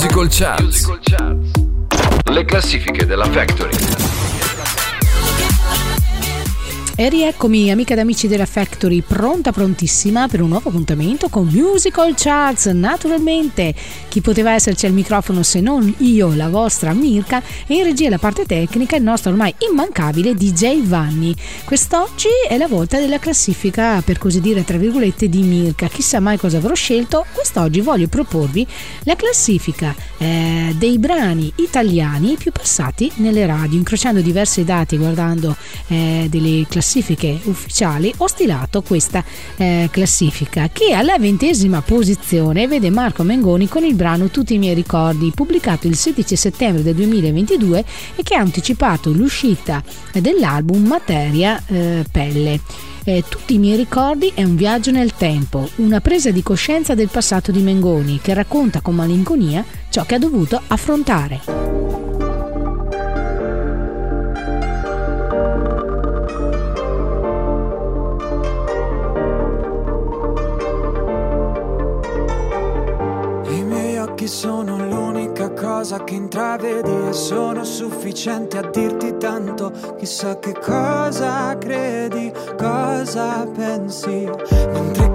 Musical Charts. Le classifiche della Factory. E rieccomi amiche ed amici della Factory, pronta prontissima per un nuovo appuntamento con Musical Charts. Naturalmente, chi poteva esserci al microfono se non io, la vostra Mirka, e in regia la parte tecnica il nostro ormai immancabile DJ Vanni. Quest'oggi è la volta della classifica, per così dire, tra virgolette, di Mirka. Chissà mai cosa avrò scelto. Quest'oggi voglio proporvi la classifica eh, dei brani italiani più passati nelle radio, incrociando diversi dati, guardando eh, delle classifiche classifiche ufficiali ho stilato questa eh, classifica che alla ventesima posizione vede Marco Mengoni con il brano Tutti i miei ricordi pubblicato il 16 settembre del 2022 e che ha anticipato l'uscita dell'album Materia eh, Pelle. Eh, tutti i miei ricordi è un viaggio nel tempo, una presa di coscienza del passato di Mengoni che racconta con malinconia ciò che ha dovuto affrontare. Sono l'unica cosa che intravedi e sono sufficiente a dirti tanto. Chissà che cosa credi, cosa pensi. Mentre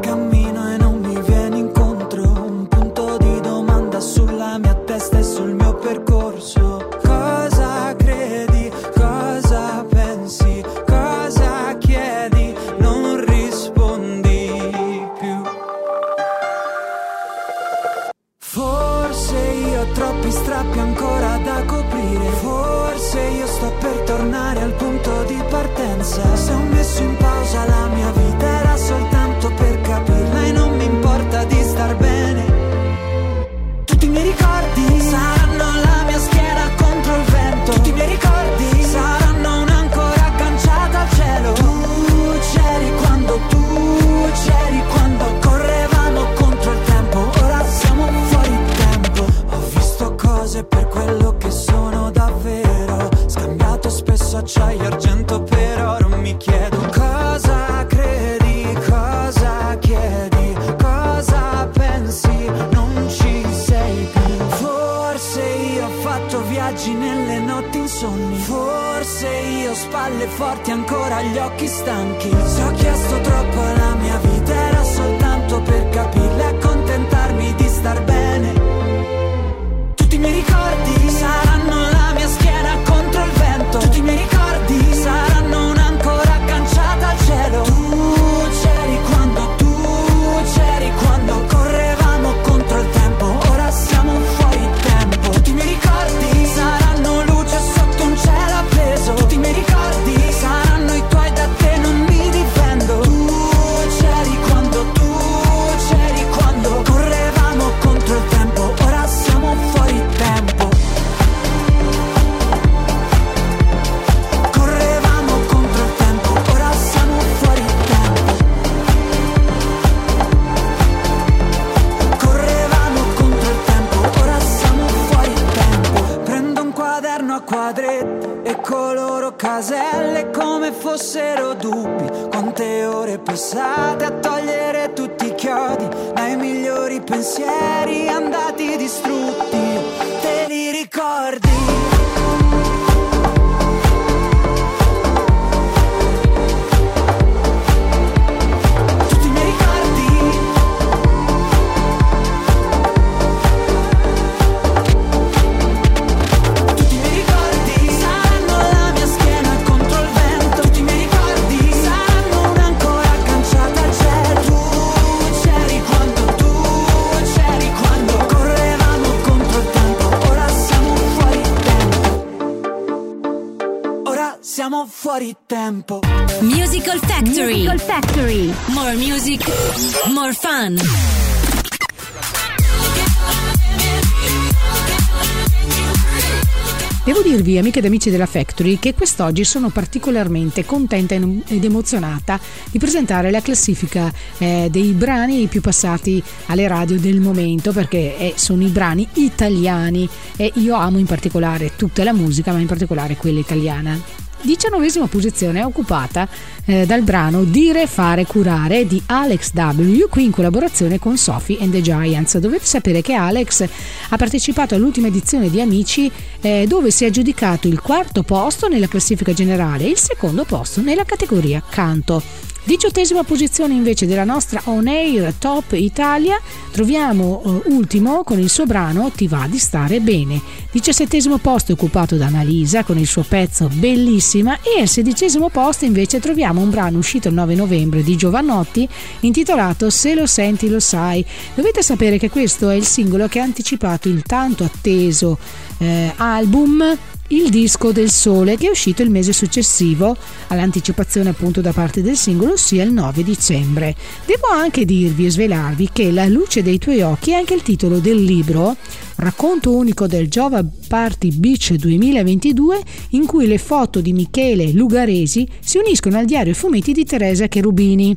Devo dirvi, amiche ed amici della Factory, che quest'oggi sono particolarmente contenta ed emozionata di presentare la classifica eh, dei brani più passati alle radio del momento, perché eh, sono i brani italiani e io amo in particolare tutta la musica, ma in particolare quella italiana. Diciannovesima posizione è occupata eh, dal brano Dire, fare, curare di Alex W, qui in collaborazione con Sophie and the Giants. Dovete sapere che Alex ha partecipato all'ultima edizione di Amici eh, dove si è aggiudicato il quarto posto nella classifica generale e il secondo posto nella categoria canto. Diciottesima posizione invece della nostra On Air Top Italia, troviamo uh, ultimo con il suo brano Ti va di stare bene. Diciassettesimo posto occupato da Annalisa con il suo pezzo Bellissima e al sedicesimo posto invece troviamo un brano uscito il 9 novembre di Giovannotti intitolato Se lo senti lo sai. Dovete sapere che questo è il singolo che ha anticipato il tanto atteso eh, album il disco del sole che è uscito il mese successivo all'anticipazione appunto da parte del singolo ossia il 9 dicembre. Devo anche dirvi e svelarvi che La luce dei tuoi occhi è anche il titolo del libro racconto unico del Jova Party Beach 2022 in cui le foto di Michele Lugaresi si uniscono al diario fumetti di Teresa Cherubini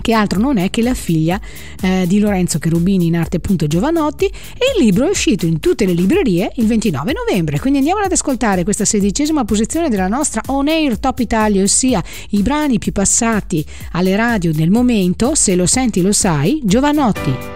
che altro non è che la figlia eh, di Lorenzo Cherubini in arte appunto Giovanotti. E il libro è uscito in tutte le librerie il 29 novembre. Quindi andiamo ad ascoltare questa sedicesima posizione della nostra On Air Top Italia ossia i brani più passati alle radio nel momento. Se lo senti lo sai. Giovanotti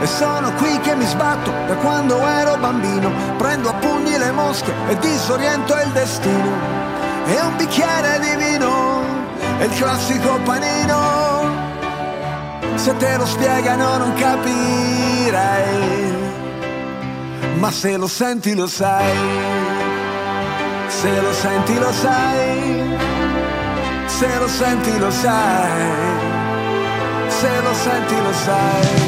E sono qui che mi sbatto da quando ero bambino, prendo a pugni le mosche e disoriento il destino. E un bicchiere di vino, è il classico panino. Se te lo spiegano non capirai, ma se lo senti lo sai. Se lo senti lo sai, se lo senti lo sai, se lo senti lo sai.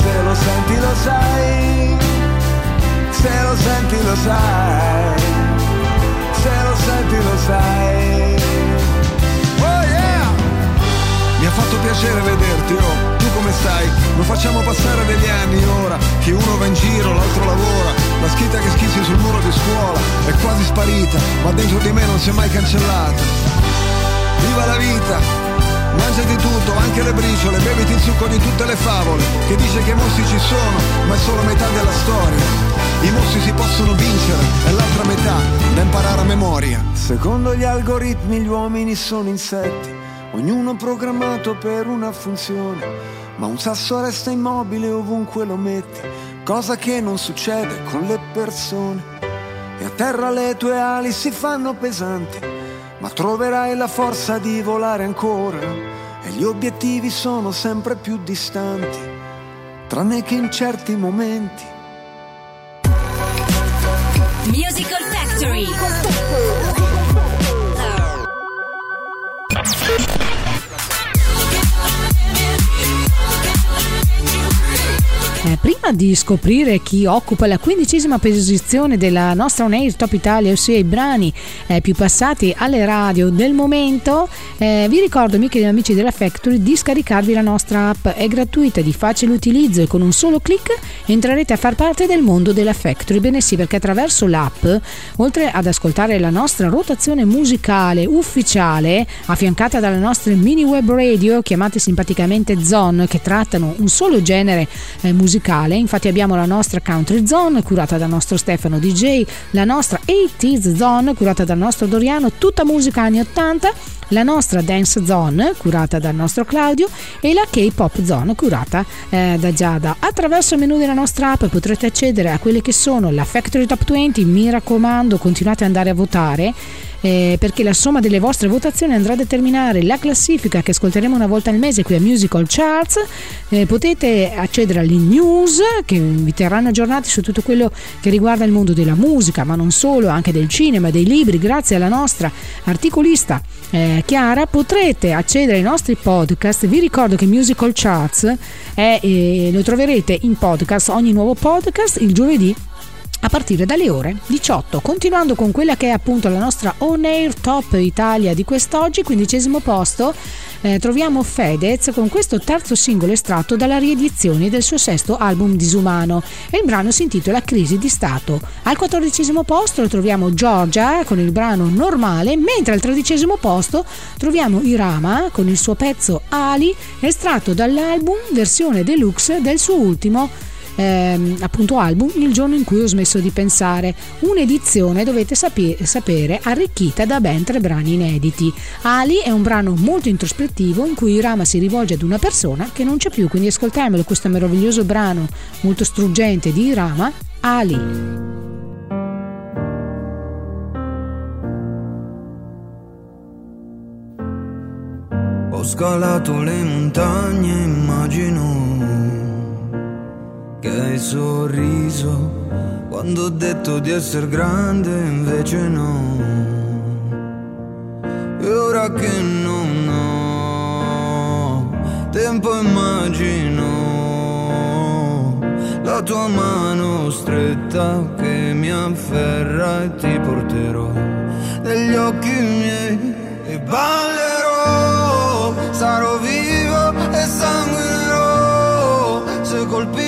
se lo senti lo sai, se lo senti lo sai, se lo senti lo sai. Oh! Mi ha fatto piacere vederti, oh, tu come stai? Lo facciamo passare degli anni ora, che uno va in giro, l'altro lavora, la scritta che schizzi sul muro di scuola è quasi sparita, ma dentro di me non si è mai cancellata. Viva la vita! Mangia di tutto, anche le briciole, beviti il succo di tutte le favole, che dice che i mostri ci sono, ma è solo metà della storia. I mostri si possono vincere, è l'altra metà da imparare a memoria. Secondo gli algoritmi gli uomini sono insetti, ognuno programmato per una funzione, ma un sasso resta immobile ovunque lo metti, cosa che non succede con le persone. E a terra le tue ali si fanno pesanti ma troverai la forza di volare ancora e gli obiettivi sono sempre più distanti, tranne che in certi momenti. Musical Factory. Eh, prima di scoprire chi occupa la quindicesima posizione della nostra On Air Top Italia, ossia i brani eh, più passati alle radio del momento, eh, vi ricordo, amiche e amici della Factory, di scaricarvi la nostra app. È gratuita, di facile utilizzo e con un solo clic entrerete a far parte del mondo della Factory. Bene sì, perché attraverso l'app, oltre ad ascoltare la nostra rotazione musicale ufficiale, affiancata dalle nostre mini web radio, chiamate simpaticamente Zone, che trattano un solo genere eh, musicale, musicale, infatti abbiamo la nostra Country Zone curata dal nostro Stefano DJ, la nostra 80s Zone curata dal nostro Doriano, tutta musica anni 80, la nostra Dance Zone curata dal nostro Claudio e la K-Pop Zone curata eh, da Giada. Attraverso il menu della nostra app potrete accedere a quelle che sono la Factory Top 20, mi raccomando continuate ad andare a votare eh, perché la somma delle vostre votazioni andrà a determinare la classifica che ascolteremo una volta al mese qui a Musical Charts. Eh, potete accedere alle news che vi terranno aggiornati su tutto quello che riguarda il mondo della musica, ma non solo, anche del cinema, dei libri, grazie alla nostra articolista eh, Chiara. Potrete accedere ai nostri podcast. Vi ricordo che Musical Charts è, eh, lo troverete in podcast, ogni nuovo podcast il giovedì a partire dalle ore 18. Continuando con quella che è appunto la nostra On Air Top Italia di quest'oggi, quindicesimo posto, eh, troviamo Fedez con questo terzo singolo estratto dalla riedizione del suo sesto album Disumano e il brano si intitola Crisi di Stato. Al quattordicesimo posto troviamo Georgia con il brano Normale, mentre al tredicesimo posto troviamo Irama con il suo pezzo Ali estratto dall'album versione deluxe del suo ultimo ehm, appunto album Il giorno in cui ho smesso di pensare, un'edizione dovete sapere, sapere arricchita da ben tre brani inediti. Ali è un brano molto introspettivo in cui Rama si rivolge ad una persona che non c'è più, quindi ascoltiamolo questo meraviglioso brano molto struggente di Rama, Ali. Ho scalato le montagne, immagino che hai sorriso. Quando ho detto di essere grande, invece no. E ora che non ho tempo immagino la tua mano stretta che mi afferra e ti porterò negli occhi miei. E ballerò, sarò vivo e sanguinerò. Se colpito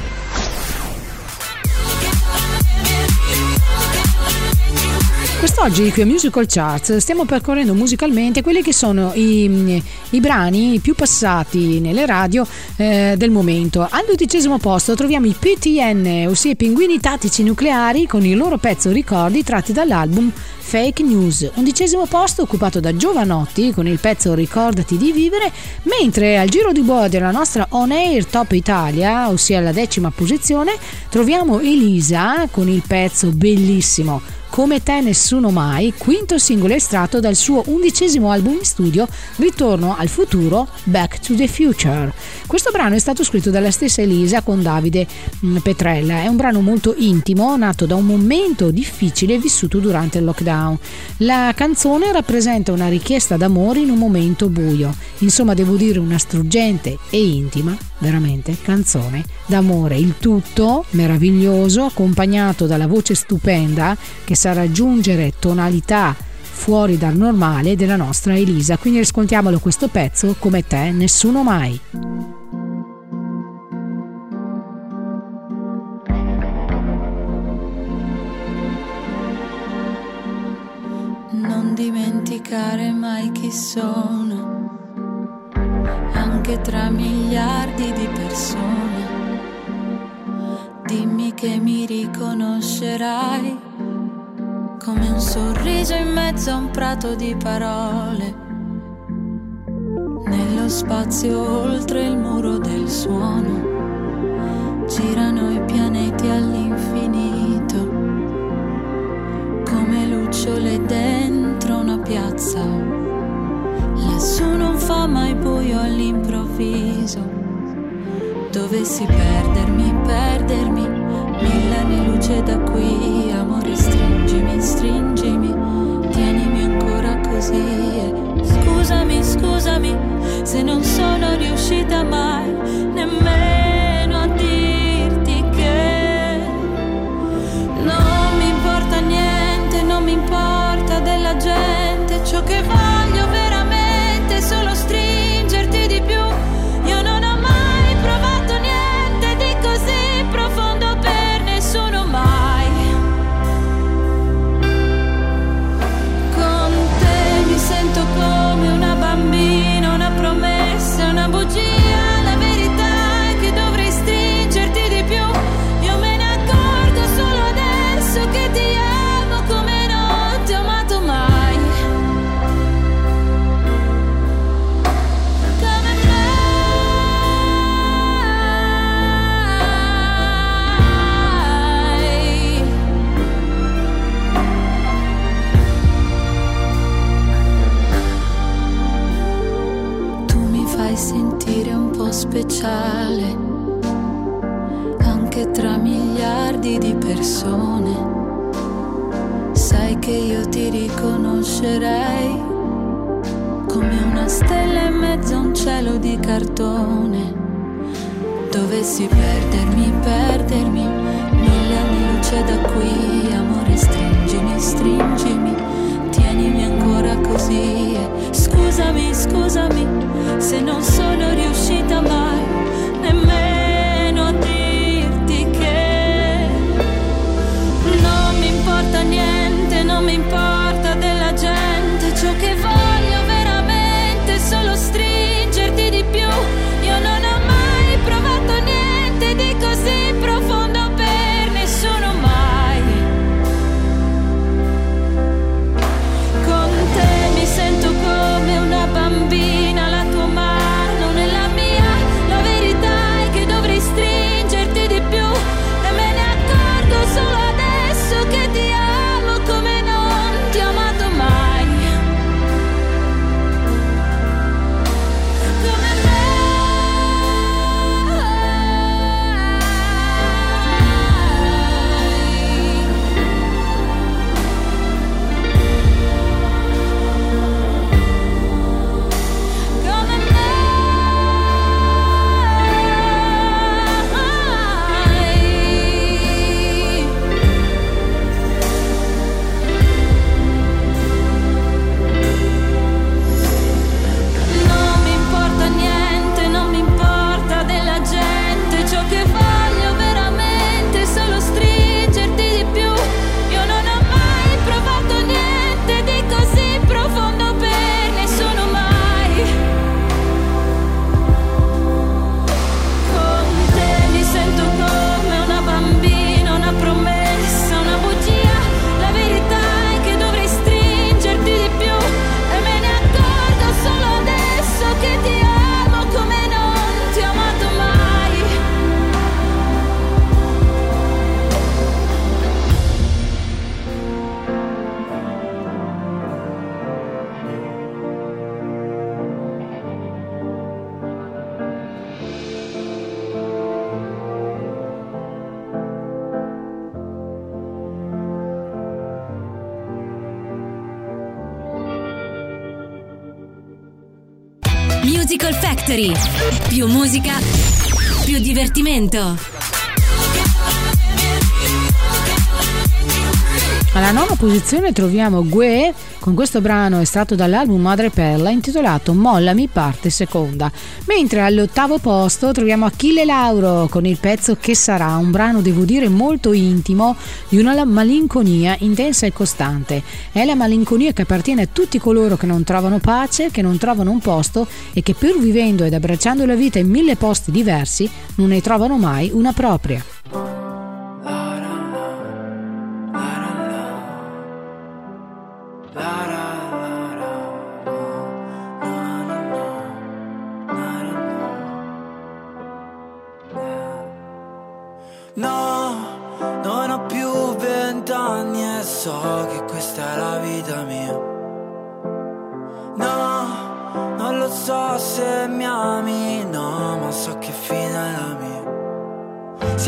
Quest'oggi qui a Musical Charts stiamo percorrendo musicalmente quelli che sono i, i brani più passati nelle radio eh, del momento. Al dodicesimo posto troviamo i PTN, ossia i Pinguini Tattici Nucleari, con il loro pezzo Ricordi tratti dall'album Fake News. Undicesimo posto occupato da Giovanotti con il pezzo Ricordati di vivere, mentre al giro di boa della nostra On Air Top Italia, ossia la decima posizione, troviamo Elisa con il pezzo bellissimo come te nessuno mai, quinto singolo estratto dal suo undicesimo album in studio Ritorno al futuro, Back to the Future. Questo brano è stato scritto dalla stessa Elisa con Davide mm, Petrella, è un brano molto intimo, nato da un momento difficile vissuto durante il lockdown. La canzone rappresenta una richiesta d'amore in un momento buio, insomma devo dire una struggente e intima veramente canzone d'amore. Il tutto meraviglioso, accompagnato dalla voce stupenda che sa raggiungere tonalità fuori dal normale della nostra Elisa. Quindi ascoltiamolo questo pezzo come te, nessuno mai. Non dimenticare mai chi sono anche tra miliardi di persone. Dimmi che mi riconoscerai come un sorriso in mezzo a un prato di parole. Nello spazio oltre il muro del suono girano i pianeti all'infinito come lucciole dentro una piazza Lassù non fa mai buio all'improvviso. Dovessi perdermi, perdermi, mille anni luce da qui. Amore, stringimi, stringimi, tienimi ancora così. scusami, scusami, se non sono riuscita mai nemmeno a dirti che non mi importa niente, non mi importa della gente, ciò che voglio Musical Factory. Più musica, più divertimento. Alla nona posizione troviamo Gue con questo brano estratto dall'album Madre Perla intitolato Mollami parte seconda, mentre all'ottavo posto troviamo Achille Lauro con il pezzo Che sarà, un brano devo dire molto intimo di una malinconia intensa e costante. È la malinconia che appartiene a tutti coloro che non trovano pace, che non trovano un posto e che pur vivendo ed abbracciando la vita in mille posti diversi non ne trovano mai una propria.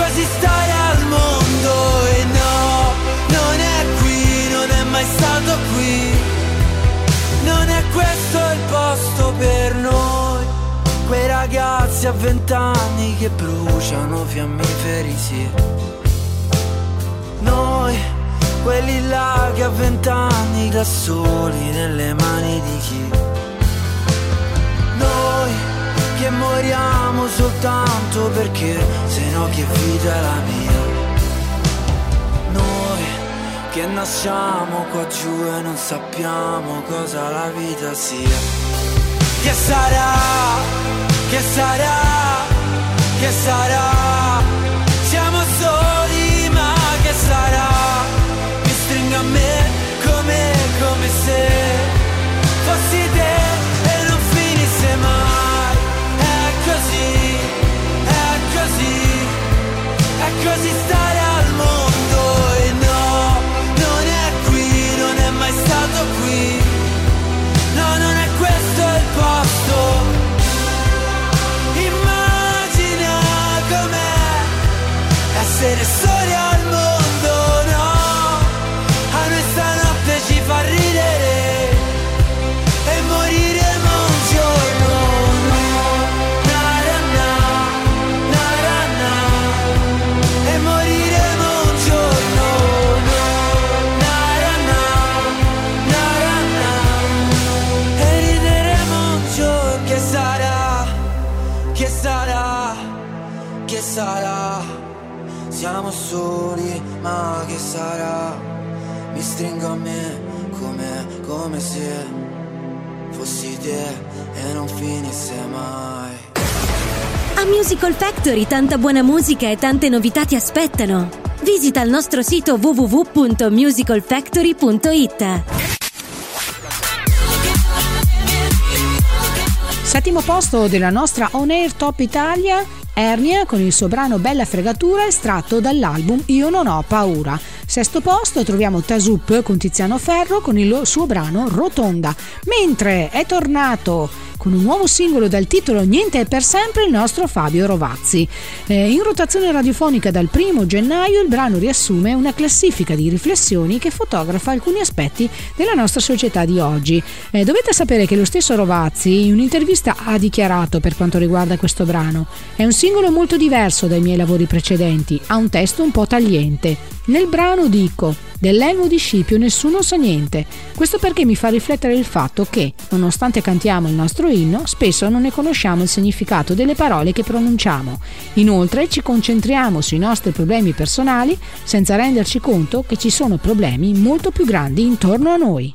così stare al mondo e no, non è qui, non è mai stato qui non è questo il posto per noi. Quei ragazzi a vent'anni che bruciano fiammiferi, sì. Noi, quelli là che a vent'anni da soli nelle mani di chi? Noi, che moriamo soltanto perché se no che vita è la mia. Che nasciamo qua giù e non sappiamo cosa la vita sia. Che sarà, che sarà, che sarà, siamo soli ma che sarà, mi stringo a me come, come se è così stare Musical Factory tanta buona musica e tante novità ti aspettano. Visita il nostro sito www.musicalfactory.it. Settimo posto della nostra On Air Top Italia Ernia con il suo brano Bella fregatura estratto dall'album Io non ho paura. Sesto posto troviamo Tasup con Tiziano Ferro con il suo brano Rotonda, mentre è tornato con un nuovo singolo dal titolo Niente è per sempre il nostro Fabio Rovazzi. Eh, in rotazione radiofonica dal primo gennaio il brano riassume una classifica di riflessioni che fotografa alcuni aspetti della nostra società di oggi. Eh, dovete sapere che lo stesso Rovazzi in un'intervista ha dichiarato per quanto riguarda questo brano è un singolo molto diverso dai miei lavori precedenti, ha un testo un po' tagliente. Nel brano dico Dell'elmo di Scipio nessuno sa niente. Questo perché mi fa riflettere il fatto che, nonostante cantiamo il nostro inno, spesso non ne conosciamo il significato delle parole che pronunciamo. Inoltre ci concentriamo sui nostri problemi personali senza renderci conto che ci sono problemi molto più grandi intorno a noi.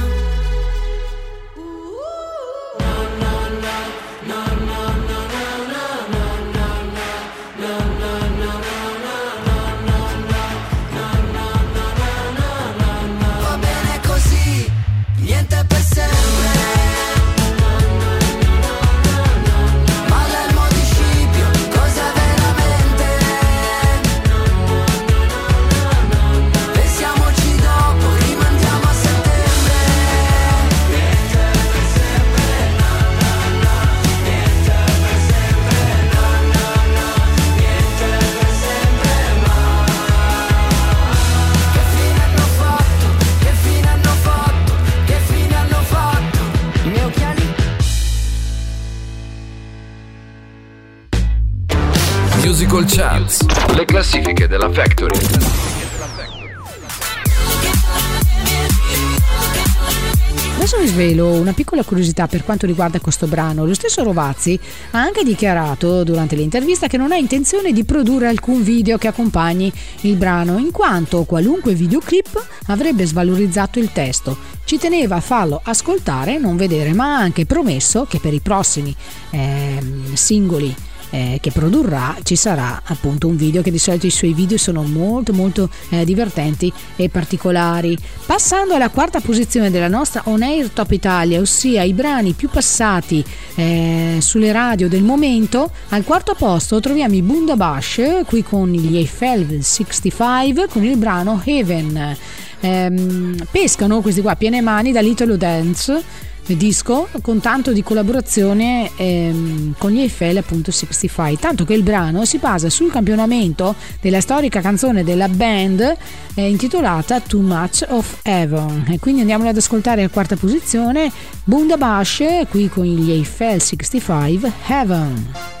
classifiche della Factory. Adesso vi svelo una piccola curiosità per quanto riguarda questo brano. Lo stesso Rovazzi ha anche dichiarato durante l'intervista che non ha intenzione di produrre alcun video che accompagni il brano, in quanto qualunque videoclip avrebbe svalorizzato il testo. Ci teneva a farlo ascoltare non vedere, ma ha anche promesso che per i prossimi eh, singoli eh, che produrrà ci sarà appunto un video che di solito i suoi video sono molto molto eh, divertenti e particolari. Passando alla quarta posizione della nostra On Air Top Italia, ossia i brani più passati eh, sulle radio del momento, al quarto posto troviamo i Bundabash qui con gli Eiffel 65 con il brano Heaven. Ehm, pescano questi qua piene mani dall'Italo Dance disco con tanto di collaborazione ehm, con gli Eiffel appunto 65 tanto che il brano si basa sul campionamento della storica canzone della band eh, intitolata Too Much of Heaven. E quindi andiamo ad ascoltare la quarta posizione Bundabash qui con gli Eiffel 65 Heaven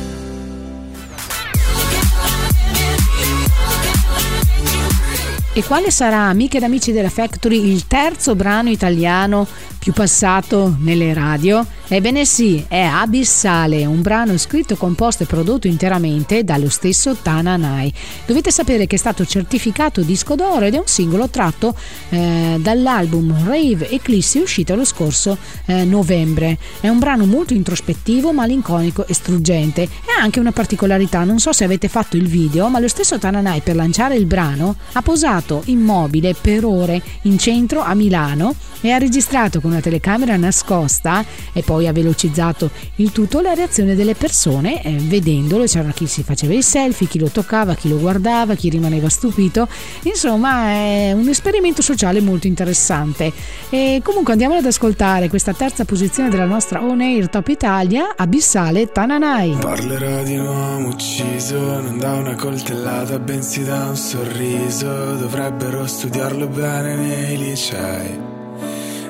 E quale sarà, amiche ed amici della Factory, il terzo brano italiano più passato nelle radio? Ebbene sì, è Abissale, un brano scritto, composto e prodotto interamente dallo stesso Tananai. Dovete sapere che è stato certificato disco d'oro ed è un singolo tratto eh, dall'album Rave Eclipse uscito lo scorso eh, novembre. È un brano molto introspettivo, malinconico e struggente. E ha anche una particolarità, non so se avete fatto il video, ma lo stesso Tananai per lanciare il brano ha posato immobile per ore in centro a Milano e ha registrato con una telecamera nascosta e poi ha velocizzato il tutto la reazione delle persone eh, vedendolo, c'era chi si faceva i selfie, chi lo toccava, chi lo guardava, chi rimaneva stupito, insomma è un esperimento sociale molto interessante. E comunque andiamo ad ascoltare questa terza posizione della nostra On Air Top Italia, Abissale Tananai. Parlerò di un uomo ucciso, non da una coltellata, bensì da un sorriso, dovrebbero studiarlo bene nei licei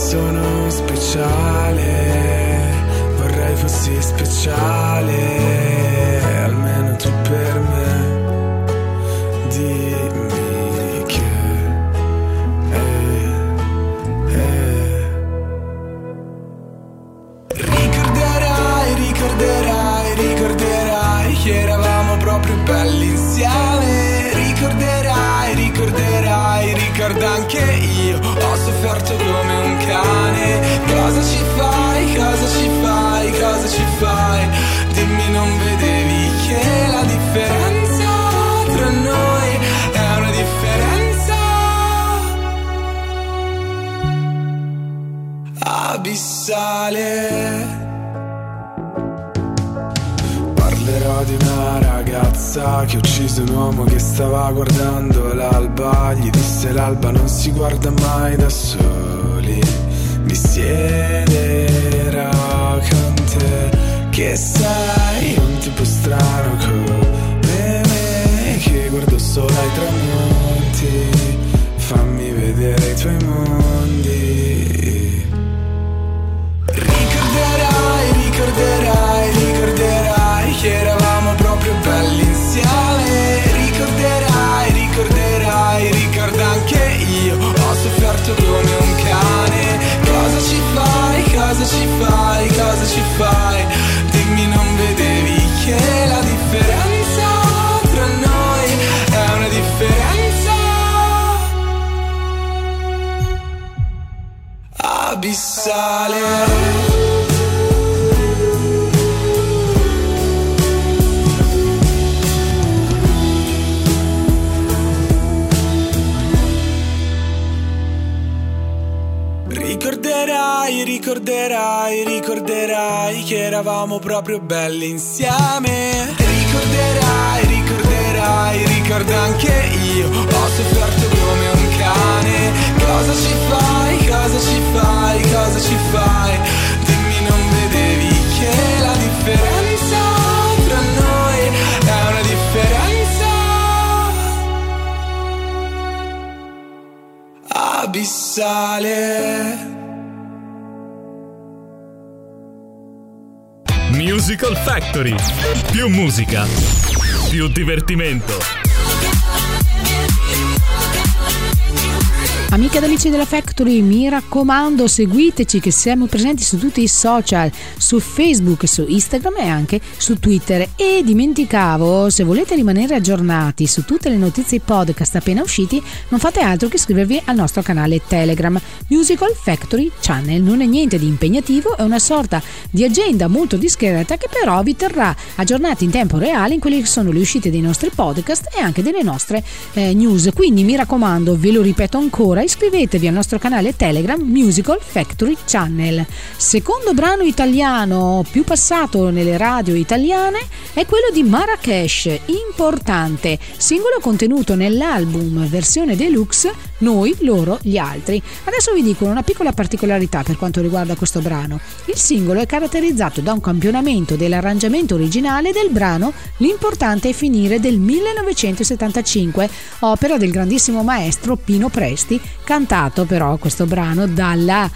sono speciale, vorrei fossi speciale, fai Dimmi non vedevi che la differenza tra noi è una differenza? Abissale. Parlerò di una ragazza che ha ucciso un uomo che stava guardando l'alba. Gli disse l'alba non si guarda mai da soli. Mi siederò guardo solo ai proprio belli insieme. Musical Factory. Più musica, più divertimento. Amiche ed amici della Factory, mi raccomando, seguiteci che siamo presenti su tutti i social, su Facebook, su Instagram e anche su Twitter. E dimenticavo, se volete rimanere aggiornati su tutte le notizie podcast appena usciti, non fate altro che iscrivervi al nostro canale Telegram, Musical Factory Channel. Non è niente di impegnativo, è una sorta di agenda molto discreta che però vi terrà aggiornati in tempo reale in quelle che sono le uscite dei nostri podcast e anche delle nostre eh, news. Quindi mi raccomando, ve lo ripeto ancora, allora iscrivetevi al nostro canale Telegram Musical Factory Channel. Secondo brano italiano più passato nelle radio italiane è quello di Marrakesh, importante, singolo contenuto nell'album versione deluxe Noi, loro, gli altri. Adesso vi dico una piccola particolarità per quanto riguarda questo brano. Il singolo è caratterizzato da un campionamento dell'arrangiamento originale del brano L'importante è finire del 1975, opera del grandissimo maestro Pino Presti, cantato però questo brano dalla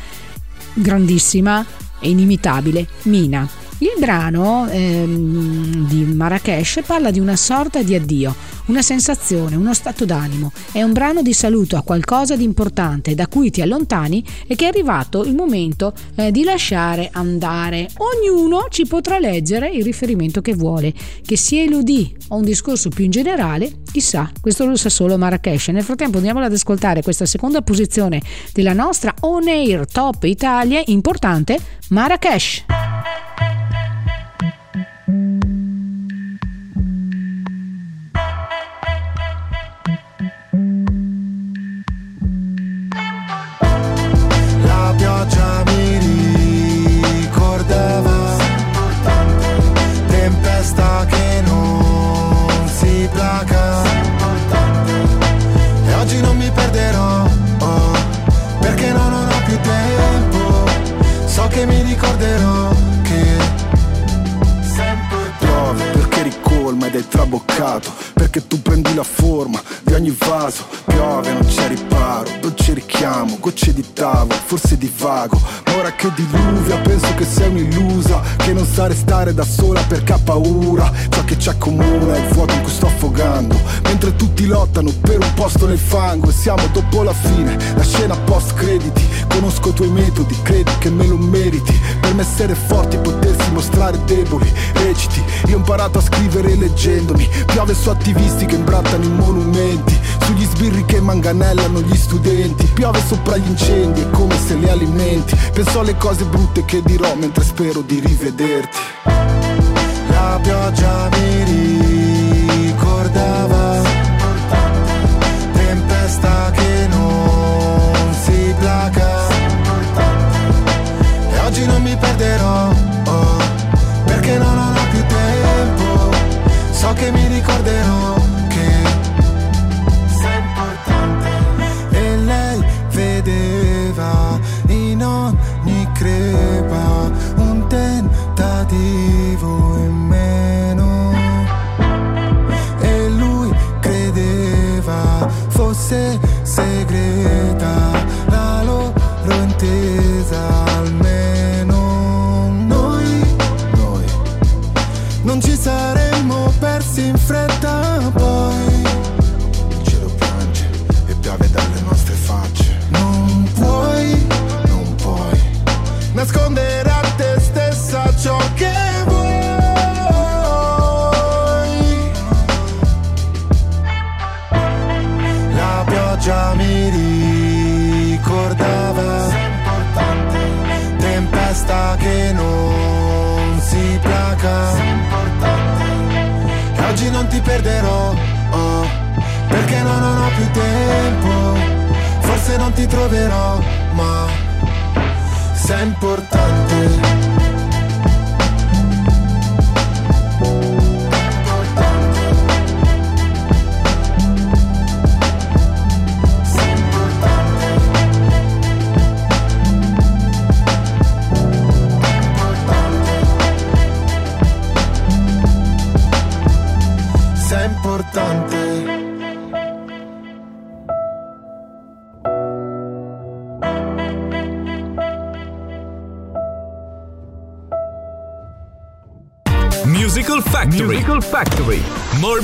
grandissima e inimitabile Mina. Il brano ehm, di Marrakesh parla di una sorta di addio, una sensazione, uno stato d'animo. È un brano di saluto a qualcosa di importante da cui ti allontani e che è arrivato il momento eh, di lasciare andare. Ognuno ci potrà leggere il riferimento che vuole, che sia elodie o un discorso più in generale, chissà, questo lo sa solo Marrakesh. Nel frattempo andiamo ad ascoltare questa seconda posizione della nostra On Air Top Italia importante, Marrakesh. Traboccato Perché tu prendi la forma di ogni vaso Piove, non c'è riparo, dolce richiamo Gocce di tavolo, forse di vago. Ma ora che diluvia penso che sei un'illusa Che non sa restare da sola perché ha paura. Ciò che ci accomuna è il vuoto in cui sto affogando. Mentre tutti lottano per un posto nel fango E siamo dopo la fine, la scena post crediti. Conosco i tuoi metodi, credi che me lo meriti. Per me essere forti, potersi mostrare deboli Reciti, io ho imparato a scrivere leggendomi. Piove su attivisti che imbrattano i monumenti. Sugli sbirri che manganellano gli studenti. Piove sopra gli incendi, è come se li alimenti. Penso alle cose brutte che dirò mentre spero di rivederti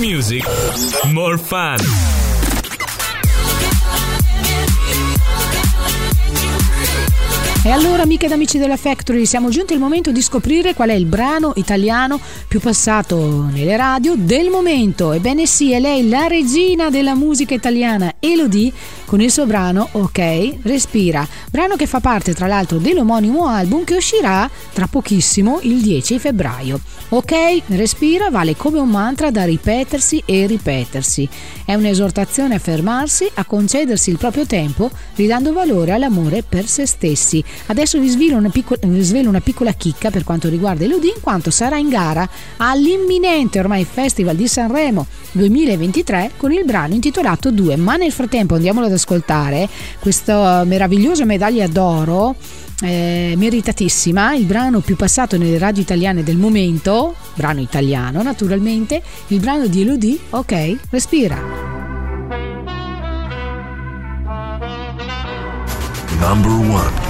music, more fun. E allora, amiche ed amici della Factory, siamo giunti al momento di scoprire qual è il brano italiano più passato nelle radio del momento. Ebbene sì, è lei la regina della musica italiana, Elodie, con il suo brano Ok, Respira. Brano che fa parte tra l'altro dell'omonimo album che uscirà tra pochissimo il 10 febbraio. Ok, Respira vale come un mantra da ripetersi e ripetersi. È un'esortazione a fermarsi, a concedersi il proprio tempo, ridando valore all'amore per se stessi. Adesso vi svelo una, piccola, vi svelo una piccola chicca per quanto riguarda Elodie, in quanto sarà in gara all'imminente ormai Festival di Sanremo 2023 con il brano intitolato 2. Ma nel frattempo andiamolo ad ascoltare questa meravigliosa medaglia d'oro eh, meritatissima, il brano più passato nelle radio italiane del momento, brano italiano naturalmente, il brano di Elodie, ok, respira. Number one.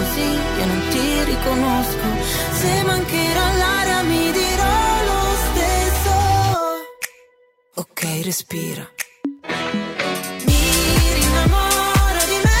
così io non ti riconosco. Se mancherà l'aria mi dirò lo stesso. Ok, respira. Rinnamoro di me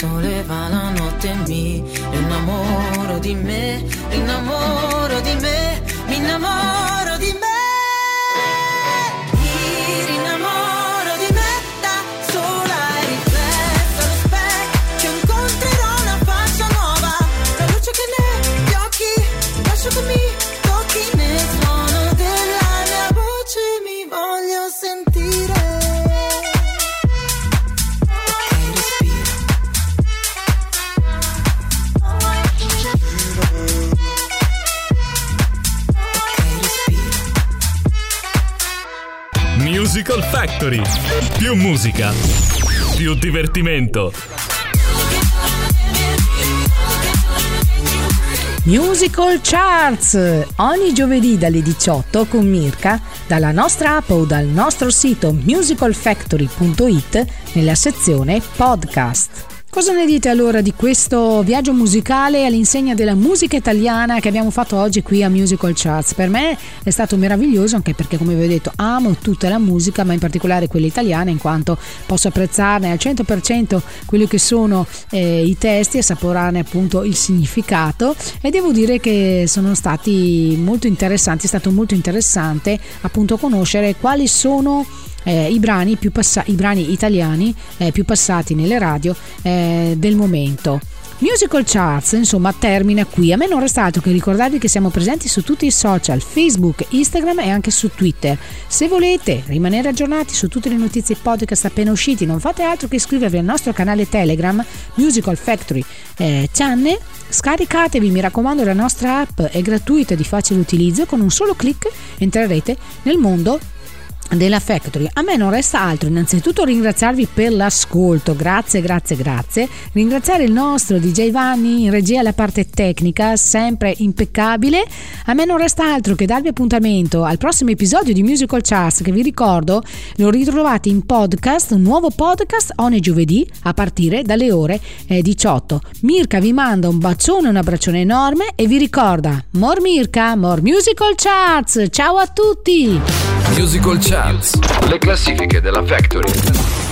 sole va la notte mi innamoro di me, innamoro di me, mi innamoro Più musica. Più divertimento. Musical Charts ogni giovedì dalle 18 con Mirka dalla nostra app o dal nostro sito musicalfactory.it nella sezione podcast. Cosa ne dite allora di questo viaggio musicale all'insegna della musica italiana che abbiamo fatto oggi qui a Musical Charts? Per me è stato meraviglioso anche perché come vi ho detto amo tutta la musica ma in particolare quella italiana in quanto posso apprezzarne al 100% quelli che sono eh, i testi assaporarne appunto il significato e devo dire che sono stati molto interessanti, è stato molto interessante appunto conoscere quali sono eh, i, brani passa- i brani italiani eh, più passati nelle radio eh, del momento. Musical Charts insomma termina qui. A me non resta altro che ricordarvi che siamo presenti su tutti i social, Facebook, Instagram e anche su Twitter. Se volete rimanere aggiornati su tutte le notizie podcast appena usciti, non fate altro che iscrivervi al nostro canale Telegram Musical Factory eh, Channel. Scaricatevi, mi raccomando, la nostra app è gratuita e di facile utilizzo. Con un solo clic entrerete nel mondo della Factory. A me non resta altro innanzitutto ringraziarvi per l'ascolto, grazie, grazie, grazie. Ringraziare il nostro DJ Vanni in regia alla parte tecnica, sempre impeccabile. A me non resta altro che darvi appuntamento al prossimo episodio di Musical Charts che vi ricordo lo ritrovate in podcast, un nuovo podcast ogni giovedì a partire dalle ore 18. Eh, Mirka vi manda un bacione, un abbraccione enorme e vi ricorda More Mirka, More Musical Charts. Ciao a tutti! Musical Charts, le classifiche della Factory.